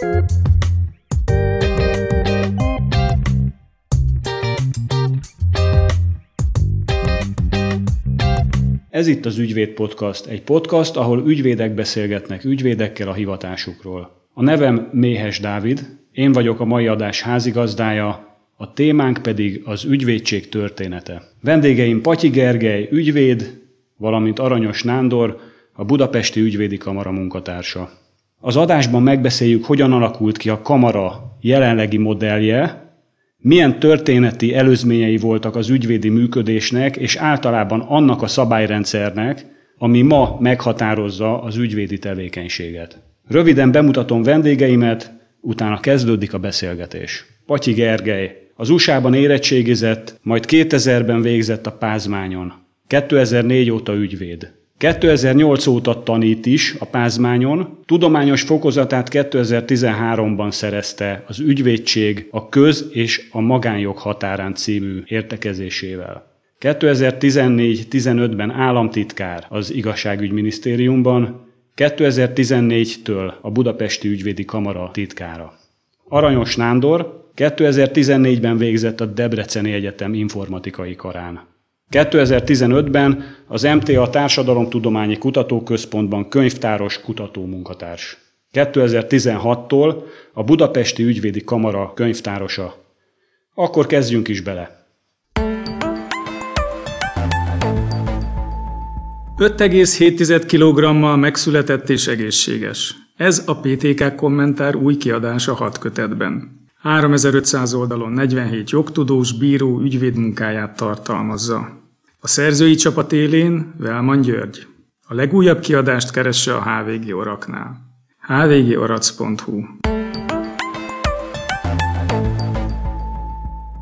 Ez itt az Ügyvéd Podcast, egy podcast, ahol ügyvédek beszélgetnek ügyvédekkel a hivatásukról. A nevem Méhes Dávid, én vagyok a mai adás házigazdája, a témánk pedig az ügyvédség története. Vendégeim Patyi Gergely, ügyvéd, valamint Aranyos Nándor, a Budapesti Ügyvédi Kamara munkatársa. Az adásban megbeszéljük, hogyan alakult ki a kamara jelenlegi modellje, milyen történeti előzményei voltak az ügyvédi működésnek, és általában annak a szabályrendszernek, ami ma meghatározza az ügyvédi tevékenységet. Röviden bemutatom vendégeimet, utána kezdődik a beszélgetés. Patyi Gergely, az USA-ban érettségizett, majd 2000-ben végzett a Pázmányon. 2004 óta ügyvéd. 2008 óta tanít is a Pázmányon, tudományos fokozatát 2013-ban szerezte az ügyvédség a köz- és a magánjog határán című értekezésével. 2014-15-ben államtitkár az igazságügyminisztériumban, 2014-től a Budapesti Ügyvédi Kamara titkára. Aranyos Nándor 2014-ben végzett a Debreceni Egyetem informatikai karán. 2015-ben az MTA Társadalomtudományi Kutatóközpontban könyvtáros kutatómunkatárs. 2016-tól a Budapesti Ügyvédi Kamara könyvtárosa. Akkor kezdjünk is bele. 5,7 kg megszületett és egészséges. Ez a PTK kommentár új kiadása hat kötetben. 3500 oldalon 47 jogtudós, bíró, ügyvéd munkáját tartalmazza. A szerzői csapat élén Velman György. A legújabb kiadást keresse a HVG Oraknál. hvgorac.hu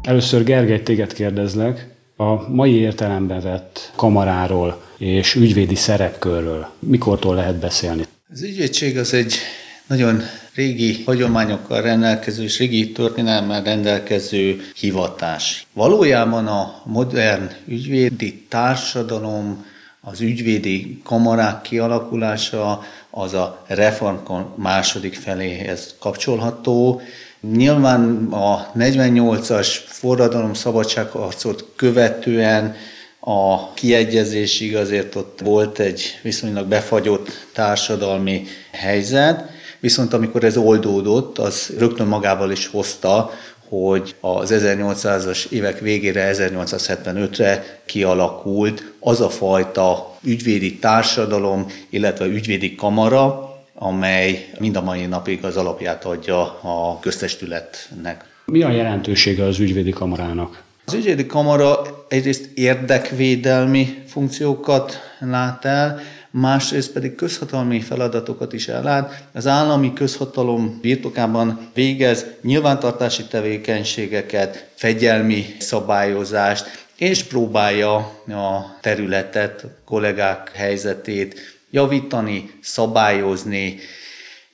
Először Gergely, téged kérdezlek, a mai értelemben vett kamaráról és ügyvédi szerepkörről mikortól lehet beszélni? Az ügyvédség az egy nagyon régi hagyományokkal rendelkező és régi történelmmel rendelkező hivatás. Valójában a modern ügyvédi társadalom, az ügyvédi kamarák kialakulása az a reformkon második feléhez kapcsolható. Nyilván a 48-as forradalom szabadságharcot követően a kiegyezésig azért ott volt egy viszonylag befagyott társadalmi helyzet, Viszont amikor ez oldódott, az rögtön magával is hozta, hogy az 1800-as évek végére, 1875-re kialakult az a fajta ügyvédi társadalom, illetve ügyvédi kamara, amely mind a mai napig az alapját adja a köztestületnek. Mi a jelentősége az ügyvédi kamarának? Az ügyvédi kamara egyrészt érdekvédelmi funkciókat lát el, másrészt pedig közhatalmi feladatokat is ellát. Az állami közhatalom birtokában végez nyilvántartási tevékenységeket, fegyelmi szabályozást, és próbálja a területet, a kollégák helyzetét javítani, szabályozni,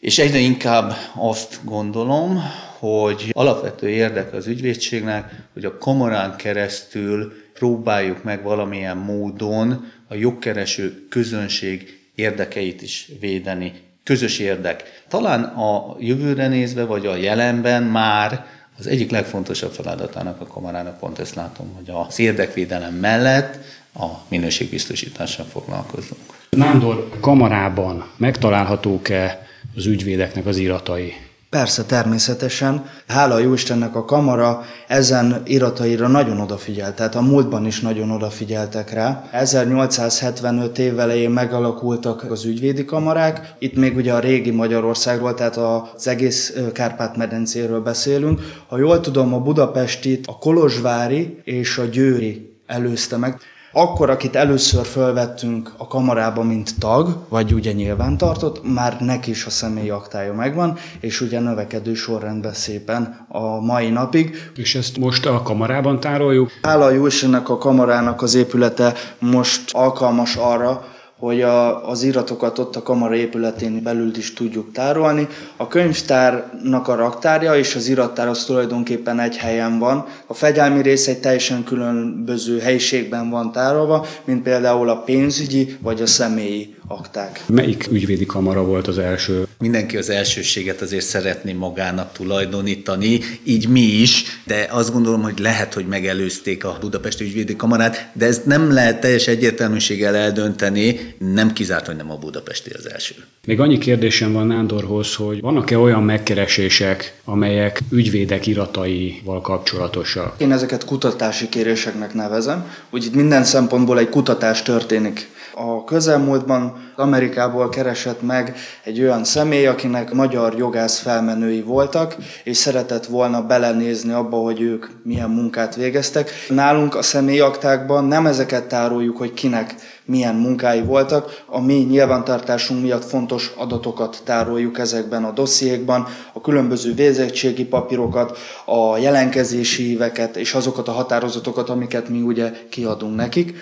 és egyre inkább azt gondolom, hogy alapvető érdeke az ügyvédségnek, hogy a kamarán keresztül próbáljuk meg valamilyen módon a jogkereső közönség érdekeit is védeni. Közös érdek. Talán a jövőre nézve, vagy a jelenben már az egyik legfontosabb feladatának a kamarának pont ezt látom, hogy az érdekvédelem mellett a minőségbiztosítással foglalkozunk. Nándor kamarában megtalálhatók-e az ügyvédeknek az iratai? Persze, természetesen. Hála jó Istennek a kamara ezen irataira nagyon odafigyelt, tehát a múltban is nagyon odafigyeltek rá. 1875 év elején megalakultak az ügyvédi kamarák, itt még ugye a régi Magyarországról, tehát az egész Kárpát-medencéről beszélünk. Ha jól tudom, a Budapestit, a Kolozsvári és a Győri előzte meg. Akkor, akit először fölvettünk a kamarába, mint tag, vagy ugye nyilvántartott, már neki is a személyi aktája megvan, és ugye növekedő sorrendben szépen a mai napig. És ezt most a kamarában tároljuk? Hála jó Istennek a kamarának az épülete most alkalmas arra, hogy a, az iratokat ott a kamara épületén belül is tudjuk tárolni. A könyvtárnak a raktárja és az irattár az tulajdonképpen egy helyen van. A fegyelmi rész egy teljesen különböző helyiségben van tárolva, mint például a pénzügyi vagy a személyi akták. Melyik ügyvédi kamara volt az első? mindenki az elsőséget azért szeretné magának tulajdonítani, így mi is, de azt gondolom, hogy lehet, hogy megelőzték a Budapesti Ügyvédi Kamarát, de ezt nem lehet teljes egyértelműséggel eldönteni, nem kizárt, hogy nem a Budapesti az első. Még annyi kérdésem van Nándorhoz, hogy vannak-e olyan megkeresések, amelyek ügyvédek irataival kapcsolatosak? Én ezeket kutatási kéréseknek nevezem, úgy itt minden szempontból egy kutatás történik. A közelmúltban Amerikából keresett meg egy olyan személy, akinek magyar jogász felmenői voltak, és szeretett volna belenézni abba, hogy ők milyen munkát végeztek. Nálunk a személyaktákban nem ezeket tároljuk, hogy kinek milyen munkái voltak. A mi nyilvántartásunk miatt fontos adatokat tároljuk ezekben a dossziékban, a különböző végzettségi papírokat, a jelenkezési éveket és azokat a határozatokat, amiket mi ugye kiadunk nekik.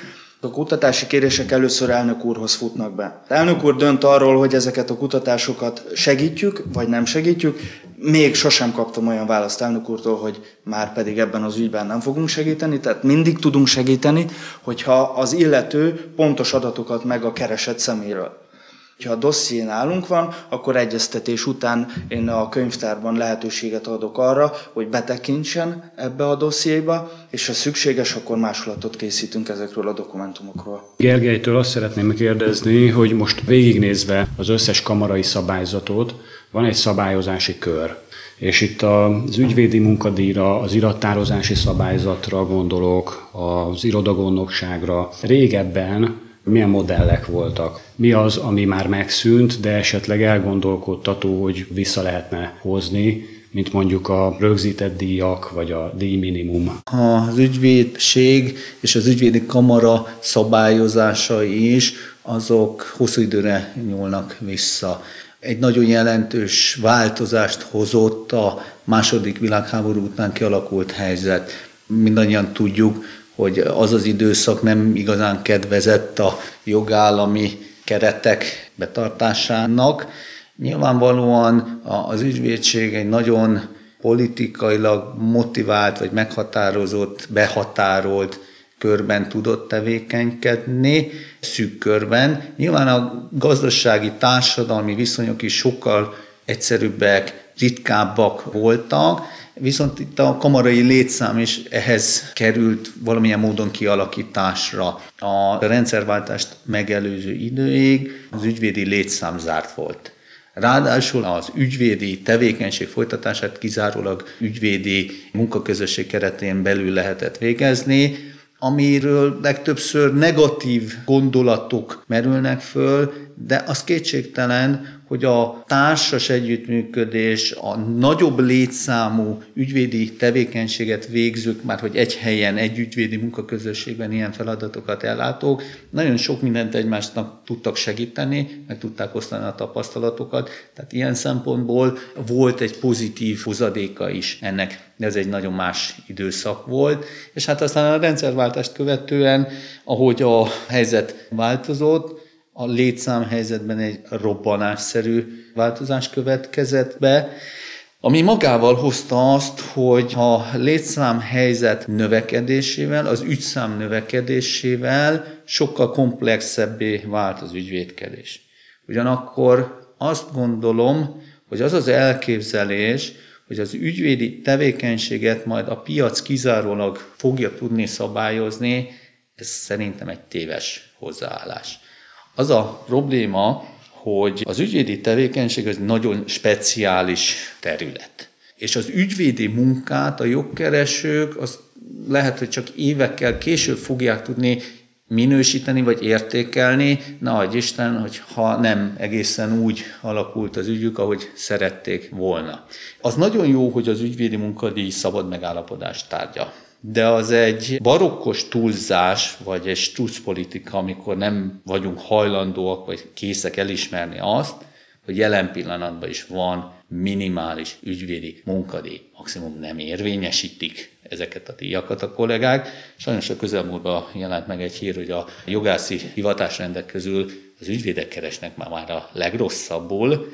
A kutatási kérések először elnök úrhoz futnak be. Elnök úr dönt arról, hogy ezeket a kutatásokat segítjük, vagy nem segítjük. Még sosem kaptam olyan választ elnök úrtól, hogy már pedig ebben az ügyben nem fogunk segíteni, tehát mindig tudunk segíteni, hogyha az illető pontos adatokat meg a keresett szeméről. Ha a dosszié nálunk van, akkor egyeztetés után én a könyvtárban lehetőséget adok arra, hogy betekintsen ebbe a dossziéba, és ha szükséges, akkor másolatot készítünk ezekről a dokumentumokról. Gergelytől azt szeretném kérdezni, hogy most végignézve az összes kamarai szabályzatot, van egy szabályozási kör. És itt az ügyvédi munkadíjra, az irattározási szabályzatra gondolok, az irodagondnokságra. Régebben milyen modellek voltak. Mi az, ami már megszűnt, de esetleg elgondolkodtató, hogy vissza lehetne hozni, mint mondjuk a rögzített díjak, vagy a díj minimum. Az ügyvédség és az ügyvédi kamara szabályozásai is, azok hosszú időre nyúlnak vissza. Egy nagyon jelentős változást hozott a második világháború után kialakult helyzet. Mindannyian tudjuk, hogy az az időszak nem igazán kedvezett a jogállami keretek betartásának. Nyilvánvalóan az ügyvédség egy nagyon politikailag motivált vagy meghatározott, behatárolt körben tudott tevékenykedni, szűk körben. Nyilván a gazdasági, társadalmi viszonyok is sokkal egyszerűbbek, ritkábbak voltak, Viszont itt a kamarai létszám is ehhez került valamilyen módon kialakításra. A rendszerváltást megelőző időig az ügyvédi létszám zárt volt. Ráadásul az ügyvédi tevékenység folytatását kizárólag ügyvédi munkaközösség keretén belül lehetett végezni, amiről legtöbbször negatív gondolatok merülnek föl, de az kétségtelen, hogy a társas együttműködés, a nagyobb létszámú ügyvédi tevékenységet végzők, már hogy egy helyen, egy ügyvédi munkaközösségben ilyen feladatokat ellátók, nagyon sok mindent egymásnak tudtak segíteni, meg tudták osztani a tapasztalatokat, tehát ilyen szempontból volt egy pozitív hozadéka is ennek, ez egy nagyon más időszak volt, és hát aztán a rendszerváltást követően, ahogy a helyzet változott, a létszám helyzetben egy robbanásszerű változás következett be, ami magával hozta azt, hogy a létszám helyzet növekedésével, az ügyszám növekedésével sokkal komplexebbé vált az ügyvédkedés. Ugyanakkor azt gondolom, hogy az az elképzelés, hogy az ügyvédi tevékenységet majd a piac kizárólag fogja tudni szabályozni, ez szerintem egy téves hozzáállás. Az a probléma, hogy az ügyvédi tevékenység az nagyon speciális terület. És az ügyvédi munkát a jogkeresők az lehet, hogy csak évekkel később fogják tudni minősíteni vagy értékelni, nagy Isten, hogy ha nem egészen úgy alakult az ügyük, ahogy szerették volna. Az nagyon jó, hogy az ügyvédi munkadíj szabad megállapodás tárgya de az egy barokkos túlzás, vagy egy strucpolitika, amikor nem vagyunk hajlandóak, vagy készek elismerni azt, hogy jelen pillanatban is van minimális ügyvédi munkadíj. Maximum nem érvényesítik ezeket a díjakat a kollégák. Sajnos a közelmúltban jelent meg egy hír, hogy a jogászi hivatásrendek közül az ügyvédek keresnek már, már a legrosszabbul,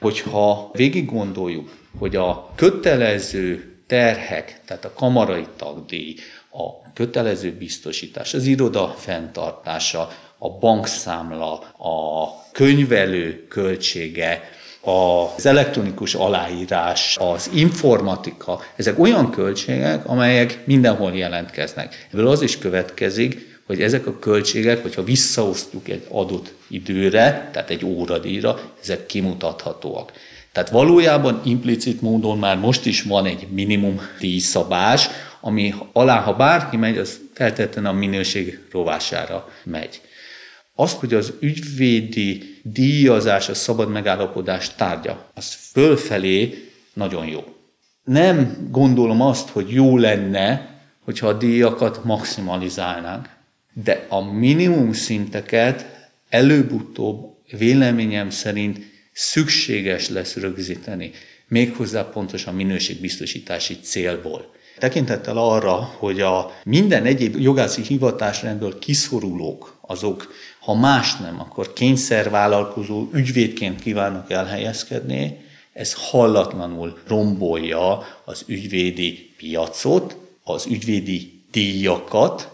hogyha végig gondoljuk, hogy a kötelező terhek, tehát a kamarai tagdíj, a kötelező biztosítás, az iroda fenntartása, a bankszámla, a könyvelő költsége, az elektronikus aláírás, az informatika, ezek olyan költségek, amelyek mindenhol jelentkeznek. Ebből az is következik, hogy ezek a költségek, hogyha visszaosztjuk egy adott időre, tehát egy óradíjra, ezek kimutathatóak. Tehát valójában implicit módon már most is van egy minimum díjszabás, ami alá, ha bárki megy, az feltétlenül a minőség rovására megy. Azt, hogy az ügyvédi díjazás a szabad megállapodás tárgya, az fölfelé nagyon jó. Nem gondolom azt, hogy jó lenne, hogyha a díjakat maximalizálnánk, de a minimum szinteket előbb-utóbb véleményem szerint szükséges lesz rögzíteni, méghozzá pontosan minőségbiztosítási célból. Tekintettel arra, hogy a minden egyéb jogászi hivatásrendből kiszorulók, azok, ha más nem, akkor kényszervállalkozó ügyvédként kívánnak elhelyezkedni, ez hallatlanul rombolja az ügyvédi piacot, az ügyvédi díjakat,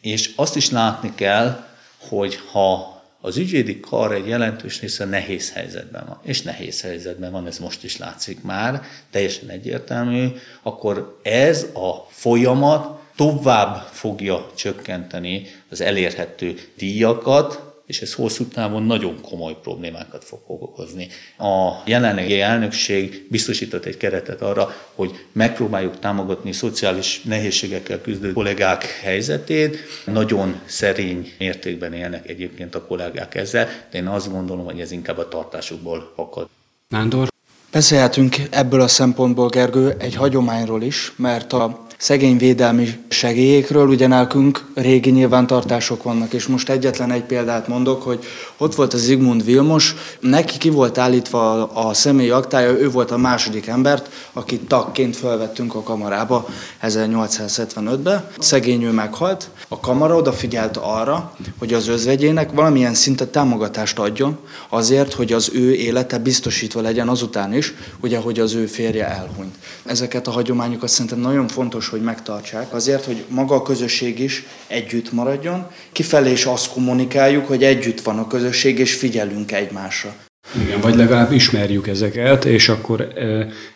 és azt is látni kell, hogy ha az ügyvédi kar egy jelentős része nehéz helyzetben van, és nehéz helyzetben van, ez most is látszik már, teljesen egyértelmű, akkor ez a folyamat tovább fogja csökkenteni az elérhető díjakat, és ez hosszú távon nagyon komoly problémákat fog okozni. A jelenlegi elnökség biztosított egy keretet arra, hogy megpróbáljuk támogatni szociális nehézségekkel küzdő kollégák helyzetét. Nagyon szerény mértékben élnek egyébként a kollégák ezzel, de én azt gondolom, hogy ez inkább a tartásukból fakad. Nándor? Beszélhetünk ebből a szempontból, Gergő, egy hagyományról is, mert a szegényvédelmi segélyekről, ugye nekünk régi nyilvántartások vannak, és most egyetlen egy példát mondok, hogy ott volt az Zigmund Vilmos, neki ki volt állítva a személyi aktája, ő volt a második embert, akit tagként felvettünk a kamarába 1875-ben. Szegény ő meghalt, a kamara odafigyelt arra, hogy az özvegyének valamilyen szintet támogatást adjon, azért, hogy az ő élete biztosítva legyen azután is, ugye, hogy az ő férje elhunyt. Ezeket a hagyományokat szerintem nagyon fontos, hogy megtartsák, azért, hogy maga a közösség is együtt maradjon, kifelé is azt kommunikáljuk, hogy együtt van a közösség, és figyelünk egymásra. Igen, vagy legalább ismerjük ezeket, és akkor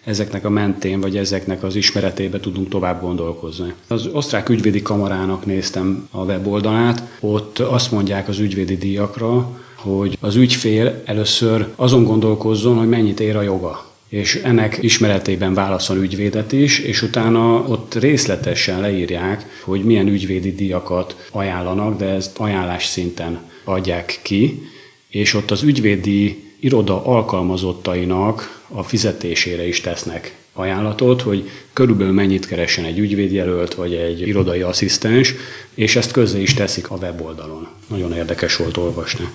ezeknek a mentén, vagy ezeknek az ismeretébe tudunk tovább gondolkozni. Az osztrák ügyvédi kamarának néztem a weboldalát, ott azt mondják az ügyvédi díjakra, hogy az ügyfél először azon gondolkozzon, hogy mennyit ér a joga és ennek ismeretében válaszol ügyvédet is, és utána ott részletesen leírják, hogy milyen ügyvédi díjakat ajánlanak, de ezt ajánlás szinten adják ki, és ott az ügyvédi iroda alkalmazottainak a fizetésére is tesznek ajánlatot, hogy körülbelül mennyit keresen egy ügyvédjelölt vagy egy irodai asszisztens, és ezt közzé is teszik a weboldalon. Nagyon érdekes volt olvasni.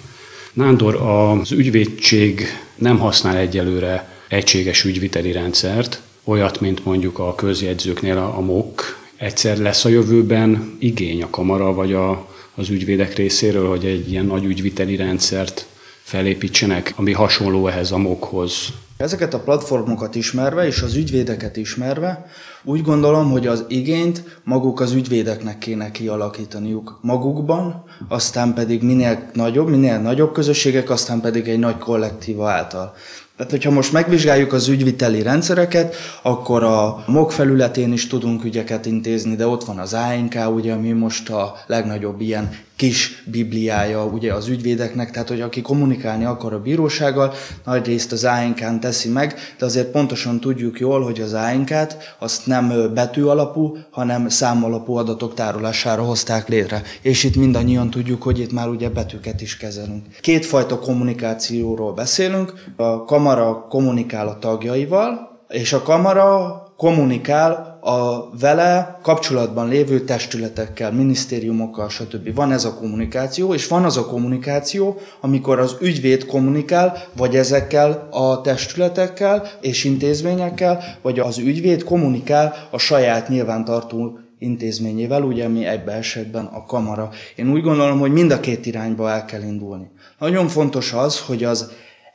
Nándor, az ügyvédség nem használ egyelőre egységes ügyviteli rendszert, olyat, mint mondjuk a közjegyzőknél a, a MOK. Egyszer lesz a jövőben igény a kamara vagy a, az ügyvédek részéről, hogy egy ilyen nagy ügyviteli rendszert felépítsenek, ami hasonló ehhez a MOK-hoz. Ezeket a platformokat ismerve és az ügyvédeket ismerve úgy gondolom, hogy az igényt maguk az ügyvédeknek kéne kialakítaniuk magukban, aztán pedig minél nagyobb, minél nagyobb közösségek, aztán pedig egy nagy kollektíva által. Tehát, hogyha most megvizsgáljuk az ügyviteli rendszereket, akkor a MOG felületén is tudunk ügyeket intézni, de ott van az ANK, ugye, ami most a legnagyobb ilyen kis bibliája ugye az ügyvédeknek, tehát hogy aki kommunikálni akar a bírósággal, nagy részt az ANK-n teszi meg, de azért pontosan tudjuk jól, hogy az ANK-t azt nem betű alapú, hanem számalapú adatok tárolására hozták létre. És itt mindannyian tudjuk, hogy itt már ugye betűket is kezelünk. Kétfajta kommunikációról beszélünk. A kamara kommunikál a tagjaival, és a kamara kommunikál a vele kapcsolatban lévő testületekkel, minisztériumokkal, stb. Van ez a kommunikáció, és van az a kommunikáció, amikor az ügyvéd kommunikál, vagy ezekkel a testületekkel és intézményekkel, vagy az ügyvéd kommunikál a saját nyilvántartó intézményével, ugye mi egybe esetben a kamara. Én úgy gondolom, hogy mind a két irányba el kell indulni. Nagyon fontos az, hogy az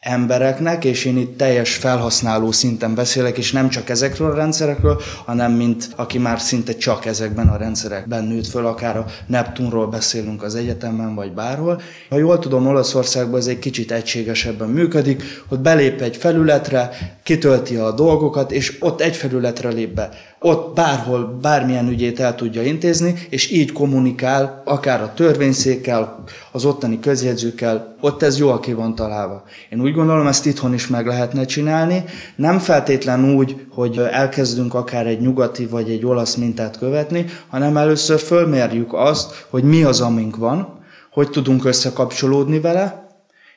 embereknek, és én itt teljes felhasználó szinten beszélek, és nem csak ezekről a rendszerekről, hanem mint aki már szinte csak ezekben a rendszerekben nőtt föl, akár a Neptunról beszélünk az egyetemen, vagy bárhol. Ha jól tudom, Olaszországban ez egy kicsit egységesebben működik, hogy belép egy felületre, kitölti a dolgokat, és ott egy felületre lép be ott bárhol, bármilyen ügyét el tudja intézni, és így kommunikál, akár a törvényszékkel, az ottani közjegyzőkkel, ott ez jól ki van találva. Én úgy gondolom, ezt itthon is meg lehetne csinálni, nem feltétlen úgy, hogy elkezdünk akár egy nyugati vagy egy olasz mintát követni, hanem először fölmérjük azt, hogy mi az, amink van, hogy tudunk összekapcsolódni vele,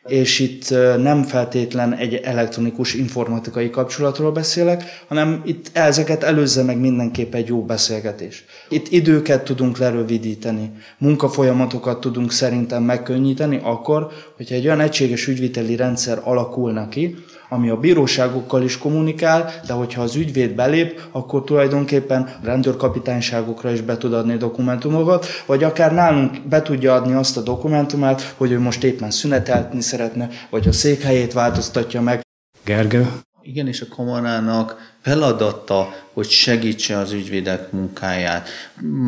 és itt nem feltétlen egy elektronikus informatikai kapcsolatról beszélek, hanem itt ezeket előzze meg mindenképp egy jó beszélgetés. Itt időket tudunk lerövidíteni, munkafolyamatokat tudunk szerintem megkönnyíteni akkor, hogyha egy olyan egységes ügyviteli rendszer alakulna ki, ami a bíróságokkal is kommunikál, de hogyha az ügyvéd belép, akkor tulajdonképpen rendőrkapitányságokra is be tud adni dokumentumokat, vagy akár nálunk be tudja adni azt a dokumentumát, hogy ő most éppen szünetelni szeretne, vagy a székhelyét változtatja meg. Gergő? Igenis a kamarának feladata, hogy segítse az ügyvédek munkáját.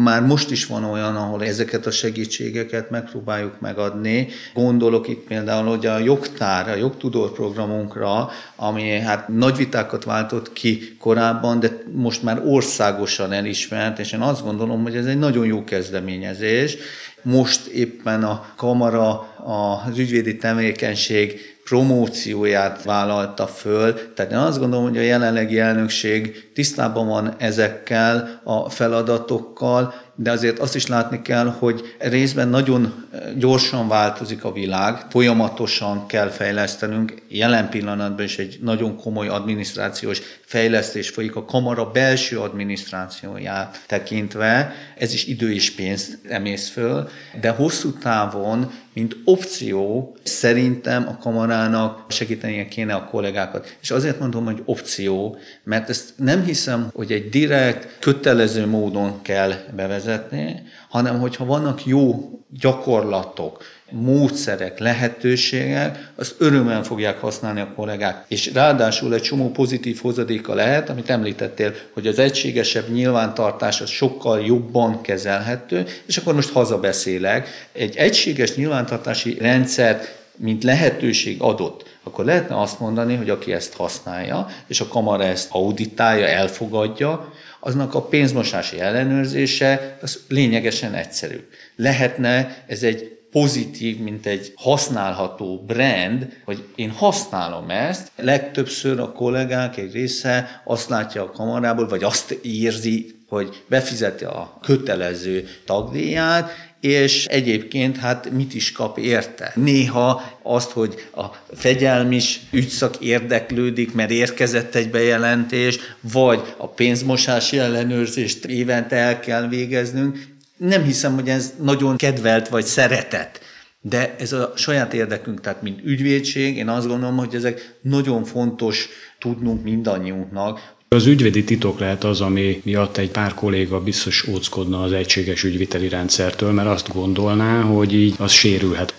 Már most is van olyan, ahol ezeket a segítségeket megpróbáljuk megadni. Gondolok itt például, hogy a jogtár, a jogtudor programunkra, ami hát nagy vitákat váltott ki korábban, de most már országosan elismert, és én azt gondolom, hogy ez egy nagyon jó kezdeményezés. Most éppen a kamara, az ügyvédi tevékenység promócióját vállalta föl. Tehát én azt gondolom, hogy a jelenlegi elnökség tisztában van ezekkel a feladatokkal, de azért azt is látni kell, hogy részben nagyon gyorsan változik a világ, folyamatosan kell fejlesztenünk. Jelen pillanatban is egy nagyon komoly adminisztrációs fejlesztés folyik a kamara belső adminisztrációját tekintve. Ez is idő és pénz emész föl, de hosszú távon mint opció szerintem a kamarának segítenie kéne a kollégákat. És azért mondom, hogy opció, mert ezt nem hiszem, hogy egy direkt, kötelező módon kell bevezetni, hanem hogyha vannak jó gyakorlatok, módszerek, lehetőségek, azt örömmel fogják használni a kollégák. És ráadásul egy csomó pozitív hozadéka lehet, amit említettél, hogy az egységesebb nyilvántartás az sokkal jobban kezelhető, és akkor most hazabeszélek. Egy egységes nyilvántartási rendszer, mint lehetőség adott, akkor lehetne azt mondani, hogy aki ezt használja, és a kamara ezt auditálja, elfogadja, aznak a pénzmosási ellenőrzése az lényegesen egyszerű. Lehetne ez egy pozitív, mint egy használható brand, hogy én használom ezt. Legtöbbször a kollégák egy része azt látja a kamarából, vagy azt érzi, hogy befizeti a kötelező tagdíját, és egyébként hát mit is kap érte. Néha azt, hogy a fegyelmis ügyszak érdeklődik, mert érkezett egy bejelentés, vagy a pénzmosási ellenőrzést évente el kell végeznünk, nem hiszem, hogy ez nagyon kedvelt vagy szeretett. De ez a saját érdekünk, tehát mint ügyvédség, én azt gondolom, hogy ezek nagyon fontos tudnunk mindannyiunknak. Az ügyvédi titok lehet az, ami miatt egy pár kolléga biztos óckodna az egységes ügyviteli rendszertől, mert azt gondolná, hogy így az sérülhet.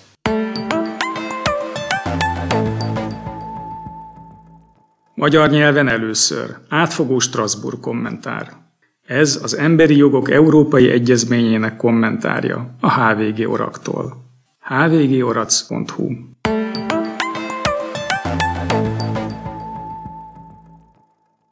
Magyar nyelven először. Átfogó Strasbourg kommentár. Ez az Emberi Jogok Európai Egyezményének kommentárja a HVG Oraktól. hvgorac.hu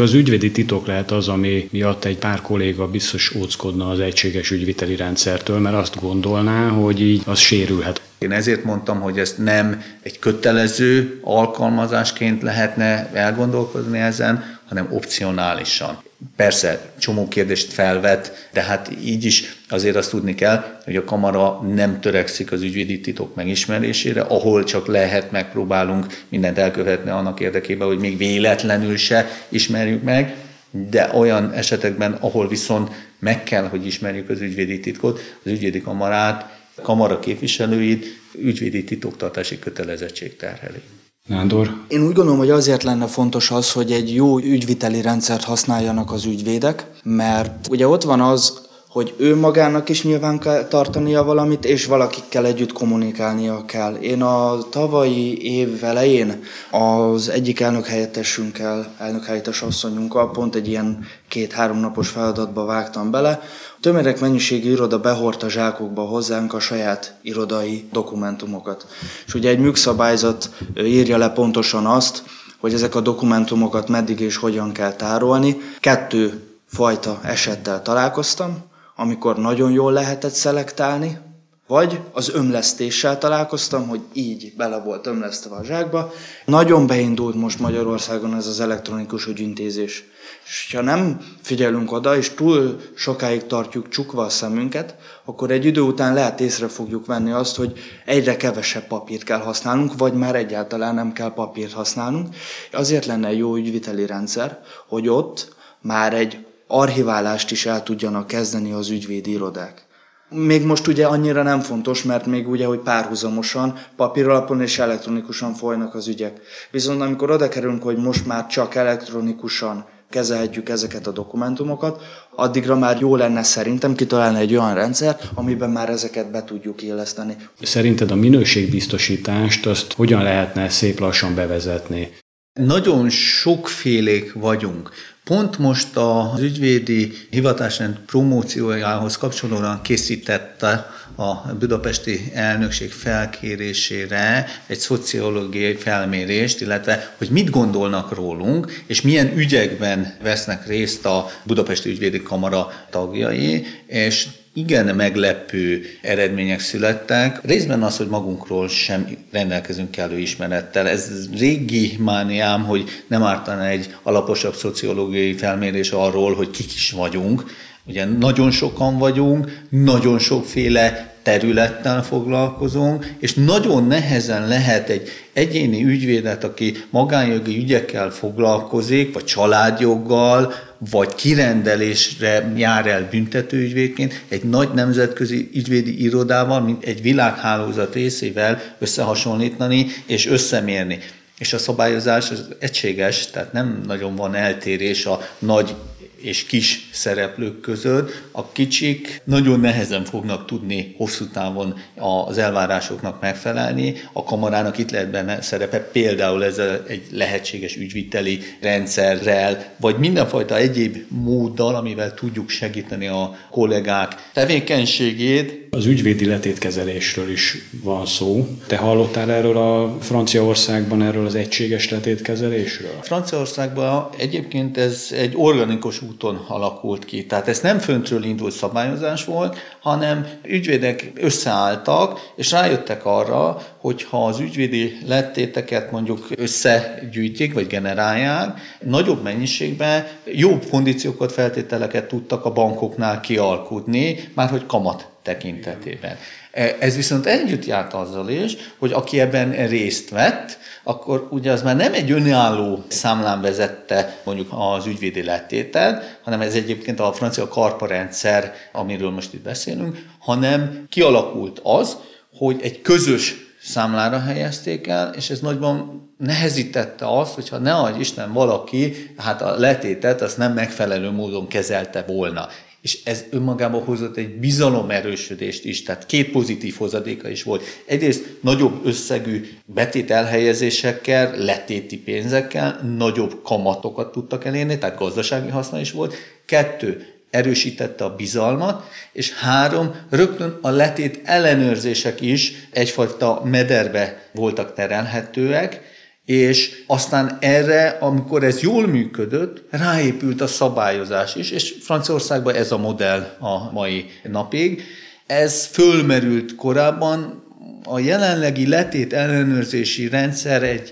Az ügyvédi titok lehet az, ami miatt egy pár kolléga biztos óckodna az egységes ügyviteli rendszertől, mert azt gondolná, hogy így az sérülhet. Én ezért mondtam, hogy ezt nem egy kötelező alkalmazásként lehetne elgondolkozni ezen, hanem opcionálisan. Persze, csomó kérdést felvet, de hát így is azért azt tudni kell, hogy a kamara nem törekszik az ügyvédi titok megismerésére, ahol csak lehet, megpróbálunk mindent elkövetni annak érdekében, hogy még véletlenül se ismerjük meg, de olyan esetekben, ahol viszont meg kell, hogy ismerjük az ügyvédi titkot, az ügyvédi kamarát, kamara képviselőit ügyvédi titoktartási kötelezettség terheli. Nándor? Én úgy gondolom, hogy azért lenne fontos az, hogy egy jó ügyviteli rendszert használjanak az ügyvédek, mert ugye ott van az, hogy ő magának is nyilván kell tartania valamit, és valakikkel együtt kommunikálnia kell. Én a tavalyi év elején az egyik elnök helyettesünkkel, elnök helyettes asszonyunkkal pont egy ilyen két-három napos feladatba vágtam bele. A tömérek mennyiségi iroda behordta zsákokba hozzánk a saját irodai dokumentumokat. És ugye egy műkszabályzat írja le pontosan azt, hogy ezek a dokumentumokat meddig és hogyan kell tárolni. Kettő fajta esettel találkoztam amikor nagyon jól lehetett szelektálni, vagy az ömlesztéssel találkoztam, hogy így bele volt ömlesztve a zsákba. Nagyon beindult most Magyarországon ez az elektronikus ügyintézés. És ha nem figyelünk oda, és túl sokáig tartjuk csukva a szemünket, akkor egy idő után lehet észre fogjuk venni azt, hogy egyre kevesebb papírt kell használnunk, vagy már egyáltalán nem kell papírt használnunk. Azért lenne jó ügyviteli rendszer, hogy ott már egy archiválást is el tudjanak kezdeni az ügyvédi irodák. Még most ugye annyira nem fontos, mert még ugye, hogy párhuzamosan, papíralapon és elektronikusan folynak az ügyek. Viszont amikor oda kerülünk, hogy most már csak elektronikusan kezelhetjük ezeket a dokumentumokat, addigra már jó lenne szerintem kitalálni egy olyan rendszer, amiben már ezeket be tudjuk illeszteni. Szerinted a minőségbiztosítást azt hogyan lehetne szép lassan bevezetni? Nagyon sokfélék vagyunk. Pont most az ügyvédi hivatásrend promóciójához kapcsolódóan készítette a budapesti elnökség felkérésére egy szociológiai felmérést, illetve hogy mit gondolnak rólunk, és milyen ügyekben vesznek részt a Budapesti Ügyvédi Kamara tagjai, és igen meglepő eredmények születtek. Részben az, hogy magunkról sem rendelkezünk kellő ismerettel. Ez régi mániám, hogy nem ártana egy alaposabb szociológiai felmérés arról, hogy kik is vagyunk. Ugye nagyon sokan vagyunk, nagyon sokféle területtel foglalkozunk, és nagyon nehezen lehet egy egyéni ügyvédet, aki magánjogi ügyekkel foglalkozik, vagy családjoggal, vagy kirendelésre jár el büntetőügyvédként egy nagy nemzetközi ügyvédi irodával, mint egy világhálózat részével összehasonlítani és összemérni. És a szabályozás az egységes, tehát nem nagyon van eltérés a nagy és kis szereplők között. A kicsik nagyon nehezen fognak tudni hosszú távon az elvárásoknak megfelelni. A kamarának itt lehet benne szerepe, például ez egy lehetséges ügyviteli rendszerrel, vagy mindenfajta egyéb móddal, amivel tudjuk segíteni a kollégák tevékenységét, az ügyvédi letétkezelésről is van szó. Te hallottál erről a Franciaországban, erről az egységes letétkezelésről? Franciaországban egyébként ez egy organikus úton alakult ki. Tehát ez nem föntről indult szabályozás volt, hanem ügyvédek összeálltak, és rájöttek arra, hogy ha az ügyvédi lettéteket mondjuk összegyűjtik, vagy generálják, nagyobb mennyiségben jobb kondíciókat, feltételeket tudtak a bankoknál kialkudni, már hogy kamat tekintetében. E, ez viszont együtt járt azzal is, hogy aki ebben részt vett, akkor ugye az már nem egy önálló számlán vezette mondjuk az ügyvédi lettétet, hanem ez egyébként a francia karpa rendszer, amiről most itt beszélünk, hanem kialakult az, hogy egy közös számlára helyezték el, és ez nagyban nehezítette azt, hogyha ne adj Isten valaki, hát a letétet azt nem megfelelő módon kezelte volna és ez önmagában hozott egy bizalomerősödést is, tehát két pozitív hozadéka is volt. Egyrészt nagyobb összegű betét elhelyezésekkel, letéti pénzekkel nagyobb kamatokat tudtak elérni, tehát gazdasági haszna is volt. Kettő, erősítette a bizalmat, és három, rögtön a letét ellenőrzések is egyfajta mederbe voltak terelhetőek, és aztán erre, amikor ez jól működött, ráépült a szabályozás is, és Franciaországban ez a modell a mai napig. Ez fölmerült korábban, a jelenlegi letét ellenőrzési rendszer egy,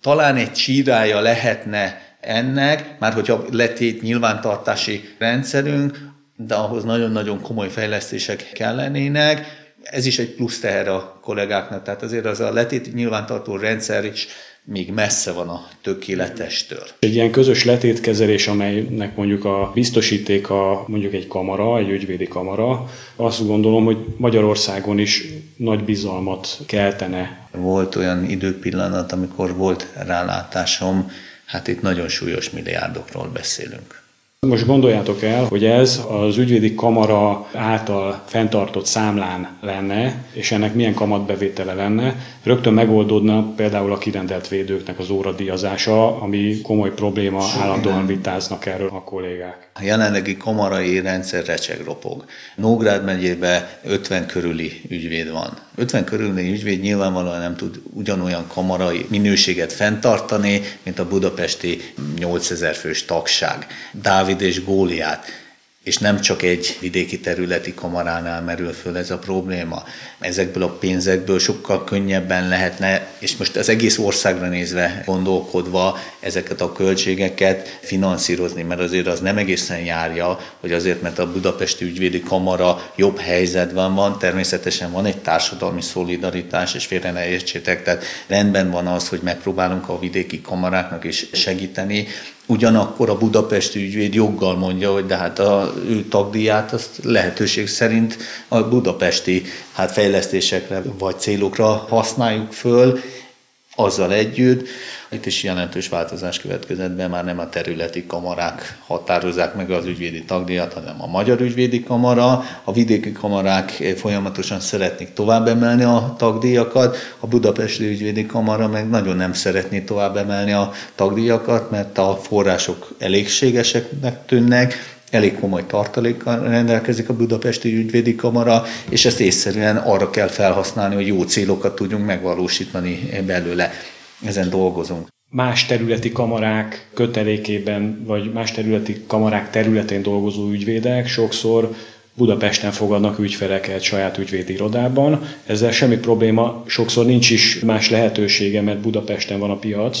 talán egy csírája lehetne ennek, már hogyha letét nyilvántartási rendszerünk, de ahhoz nagyon-nagyon komoly fejlesztések kellenének. Ez is egy plusz teher a kollégáknak, tehát azért az a letét nyilvántartó rendszer is még messze van a tökéletestől. Egy ilyen közös letétkezelés, amelynek mondjuk a biztosítéka mondjuk egy kamara, egy ügyvédi kamara, azt gondolom, hogy Magyarországon is nagy bizalmat keltene. Volt olyan időpillanat, amikor volt rálátásom, hát itt nagyon súlyos milliárdokról beszélünk. Most gondoljátok el, hogy ez az ügyvédi kamara által fenntartott számlán lenne, és ennek milyen kamatbevétele lenne. Rögtön megoldódna például a kirendelt védőknek az óradíjazása, ami komoly probléma, állandóan vitáznak erről a kollégák. A jelenlegi kamarai rendszer recseg ropog. Nógrád megyében 50 körüli ügyvéd van. 50 körüli ügyvéd nyilvánvalóan nem tud ugyanolyan kamarai minőséget fenntartani, mint a budapesti 8000 fős tagság. Dávid és Góliát és nem csak egy vidéki területi kamaránál merül föl ez a probléma. Ezekből a pénzekből sokkal könnyebben lehetne, és most az egész országra nézve gondolkodva ezeket a költségeket finanszírozni, mert azért az nem egészen járja, hogy azért, mert a Budapesti Ügyvédi Kamara jobb helyzetben van, természetesen van egy társadalmi szolidaritás, és félre ne értsétek, tehát rendben van az, hogy megpróbálunk a vidéki kamaráknak is segíteni, Ugyanakkor a budapesti ügyvéd joggal mondja, hogy de hát a ő tagdíját azt lehetőség szerint a budapesti hát fejlesztésekre vagy célokra használjuk föl, azzal együtt, itt is jelentős változás következett be, már nem a területi kamarák határozzák meg az ügyvédi tagdíjat, hanem a Magyar Ügyvédi Kamara. A vidéki kamarák folyamatosan szeretnék tovább emelni a tagdíjakat, a Budapesti Ügyvédi Kamara meg nagyon nem szeretné tovább emelni a tagdíjakat, mert a források elégségeseknek tűnnek, elég komoly tartalékkal rendelkezik a Budapesti Ügyvédi Kamara, és ezt észszerűen arra kell felhasználni, hogy jó célokat tudjunk megvalósítani belőle. Ezen dolgozunk. Más területi kamarák kötelékében, vagy más területi kamarák területén dolgozó ügyvédek sokszor Budapesten fogadnak ügyfeleket saját ügyvédi irodában. Ezzel semmi probléma, sokszor nincs is más lehetősége, mert Budapesten van a piac,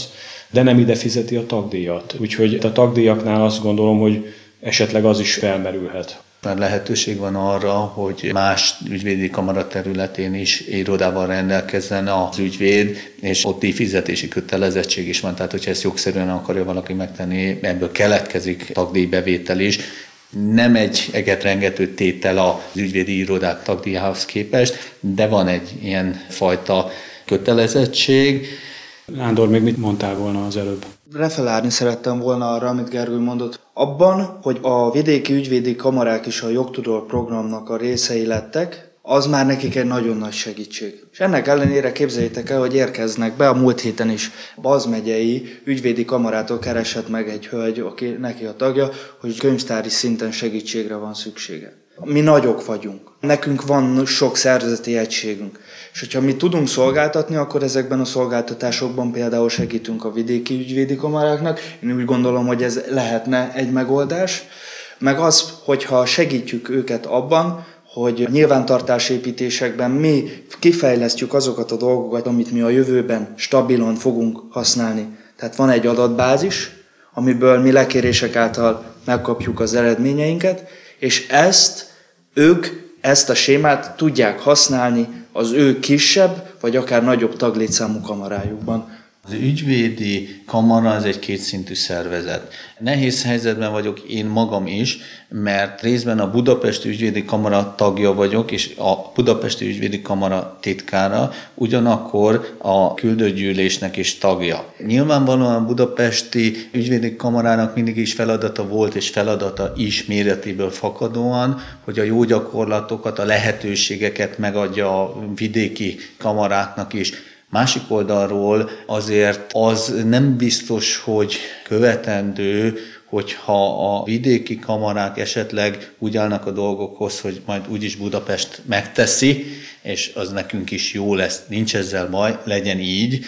de nem ide fizeti a tagdíjat. Úgyhogy a tagdíjaknál azt gondolom, hogy esetleg az is felmerülhet. Már lehetőség van arra, hogy más ügyvédi kamara területén is irodával rendelkezzen az ügyvéd, és ott fizetési kötelezettség is van, tehát hogyha ezt jogszerűen akarja valaki megtenni, ebből keletkezik tagdíjbevétel is, nem egy egetrengető tétel az ügyvédi irodák tagdíjához képest, de van egy ilyen fajta kötelezettség. Nándor, még mit mondtál volna az előbb? Refelárni szerettem volna arra, amit Gergő mondott. Abban, hogy a vidéki ügyvédi kamarák is a jogtudor programnak a részei lettek, az már nekik egy nagyon nagy segítség. És ennek ellenére képzeljétek el, hogy érkeznek be a múlt héten is Baz megyei ügyvédi kamarától keresett meg egy hölgy, aki neki a tagja, hogy könyvtári szinten segítségre van szüksége. Mi nagyok vagyunk. Nekünk van sok szervezeti egységünk. És hogyha mi tudunk szolgáltatni, akkor ezekben a szolgáltatásokban például segítünk a vidéki ügyvédi kamaráknak. Én úgy gondolom, hogy ez lehetne egy megoldás. Meg az, hogyha segítjük őket abban, hogy nyilvántartásépítésekben mi kifejlesztjük azokat a dolgokat, amit mi a jövőben stabilan fogunk használni. Tehát van egy adatbázis, amiből mi lekérések által megkapjuk az eredményeinket, és ezt ők ezt a sémát tudják használni az ő kisebb, vagy akár nagyobb taglétszámú kamarájukban. Az ügyvédi kamara az egy kétszintű szervezet. Nehéz helyzetben vagyok én magam is, mert részben a Budapesti Ügyvédi Kamara tagja vagyok, és a Budapesti Ügyvédi Kamara titkára, ugyanakkor a küldőgyűlésnek is tagja. Nyilvánvalóan a Budapesti Ügyvédi Kamarának mindig is feladata volt, és feladata is méretéből fakadóan, hogy a jó gyakorlatokat, a lehetőségeket megadja a vidéki kamaráknak is. Másik oldalról azért az nem biztos, hogy követendő, hogyha a vidéki kamarák esetleg úgy állnak a dolgokhoz, hogy majd úgyis Budapest megteszi, és az nekünk is jó lesz, nincs ezzel baj, legyen így.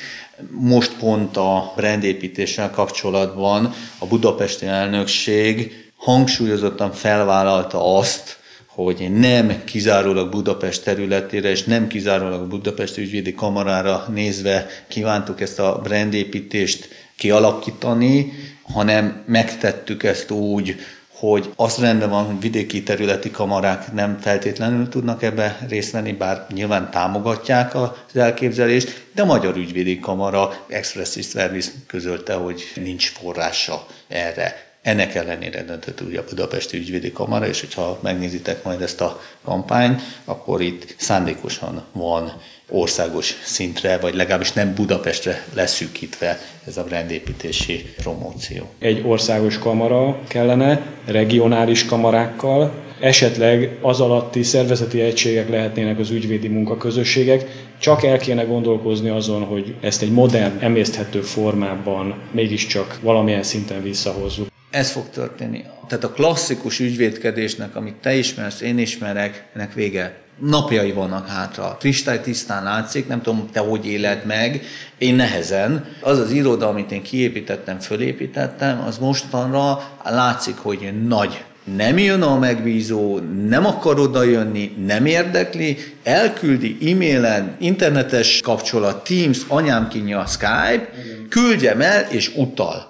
Most pont a brandépítéssel kapcsolatban a budapesti elnökség hangsúlyozottan felvállalta azt, hogy nem kizárólag Budapest területére, és nem kizárólag a Budapest ügyvédi kamarára nézve kívántuk ezt a brandépítést kialakítani, hanem megtettük ezt úgy, hogy az rendben van, hogy vidéki területi kamarák nem feltétlenül tudnak ebbe részt venni, bár nyilván támogatják az elképzelést, de a Magyar Ügyvédi Kamara expressis service közölte, hogy nincs forrása erre Ennek ellenére döntött ugye a Budapesti Ügyvédi Kamara, és hogyha megnézitek majd ezt a kampányt, akkor itt szándékosan van országos szintre, vagy legalábbis nem Budapestre leszűkítve ez a brandépítési promóció. Egy országos kamara kellene, regionális kamarákkal, esetleg az alatti szervezeti egységek lehetnének az ügyvédi munkaközösségek, csak el kéne gondolkozni azon, hogy ezt egy modern, emészthető formában mégiscsak valamilyen szinten visszahozzuk. Ez fog történni. Tehát a klasszikus ügyvédkedésnek, amit te ismersz, én ismerek, ennek vége napjai vannak hátra. Kristály tisztán látszik, nem tudom, te hogy éled meg, én nehezen. Az az iroda, amit én kiépítettem, fölépítettem, az mostanra látszik, hogy nagy nem jön a megbízó, nem akar oda jönni, nem érdekli, elküldi e-mailen, internetes kapcsolat, Teams, anyám kinyja a Skype, küldjem el és utal.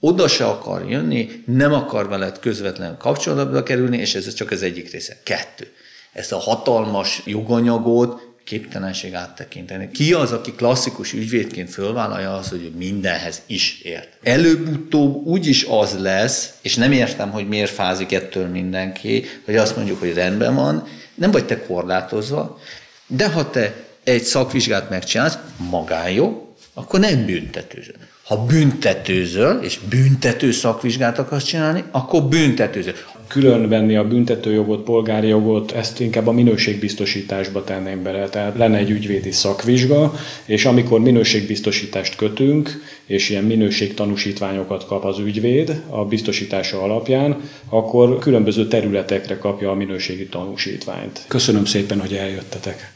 Oda se akar jönni, nem akar veled közvetlenül kapcsolatba kerülni, és ez csak az egyik része. Kettő ezt a hatalmas joganyagot képtelenség áttekinteni. Ki az, aki klasszikus ügyvédként fölvállalja az, hogy mindenhez is ért? Előbb-utóbb úgyis az lesz, és nem értem, hogy miért fázik ettől mindenki, hogy azt mondjuk, hogy rendben van, nem vagy te korlátozva, de ha te egy szakvizsgát megcsinálsz, magánjog, akkor nem büntetőzöl. Ha büntetőzöl, és büntető szakvizsgát akarsz csinálni, akkor büntetőzöl külön venni a büntetőjogot, polgári jogot, ezt inkább a minőségbiztosításba tenném bele. Tehát lenne egy ügyvédi szakvizsga, és amikor minőségbiztosítást kötünk, és ilyen minőségtanúsítványokat kap az ügyvéd a biztosítása alapján, akkor különböző területekre kapja a minőségi tanúsítványt. Köszönöm szépen, hogy eljöttetek.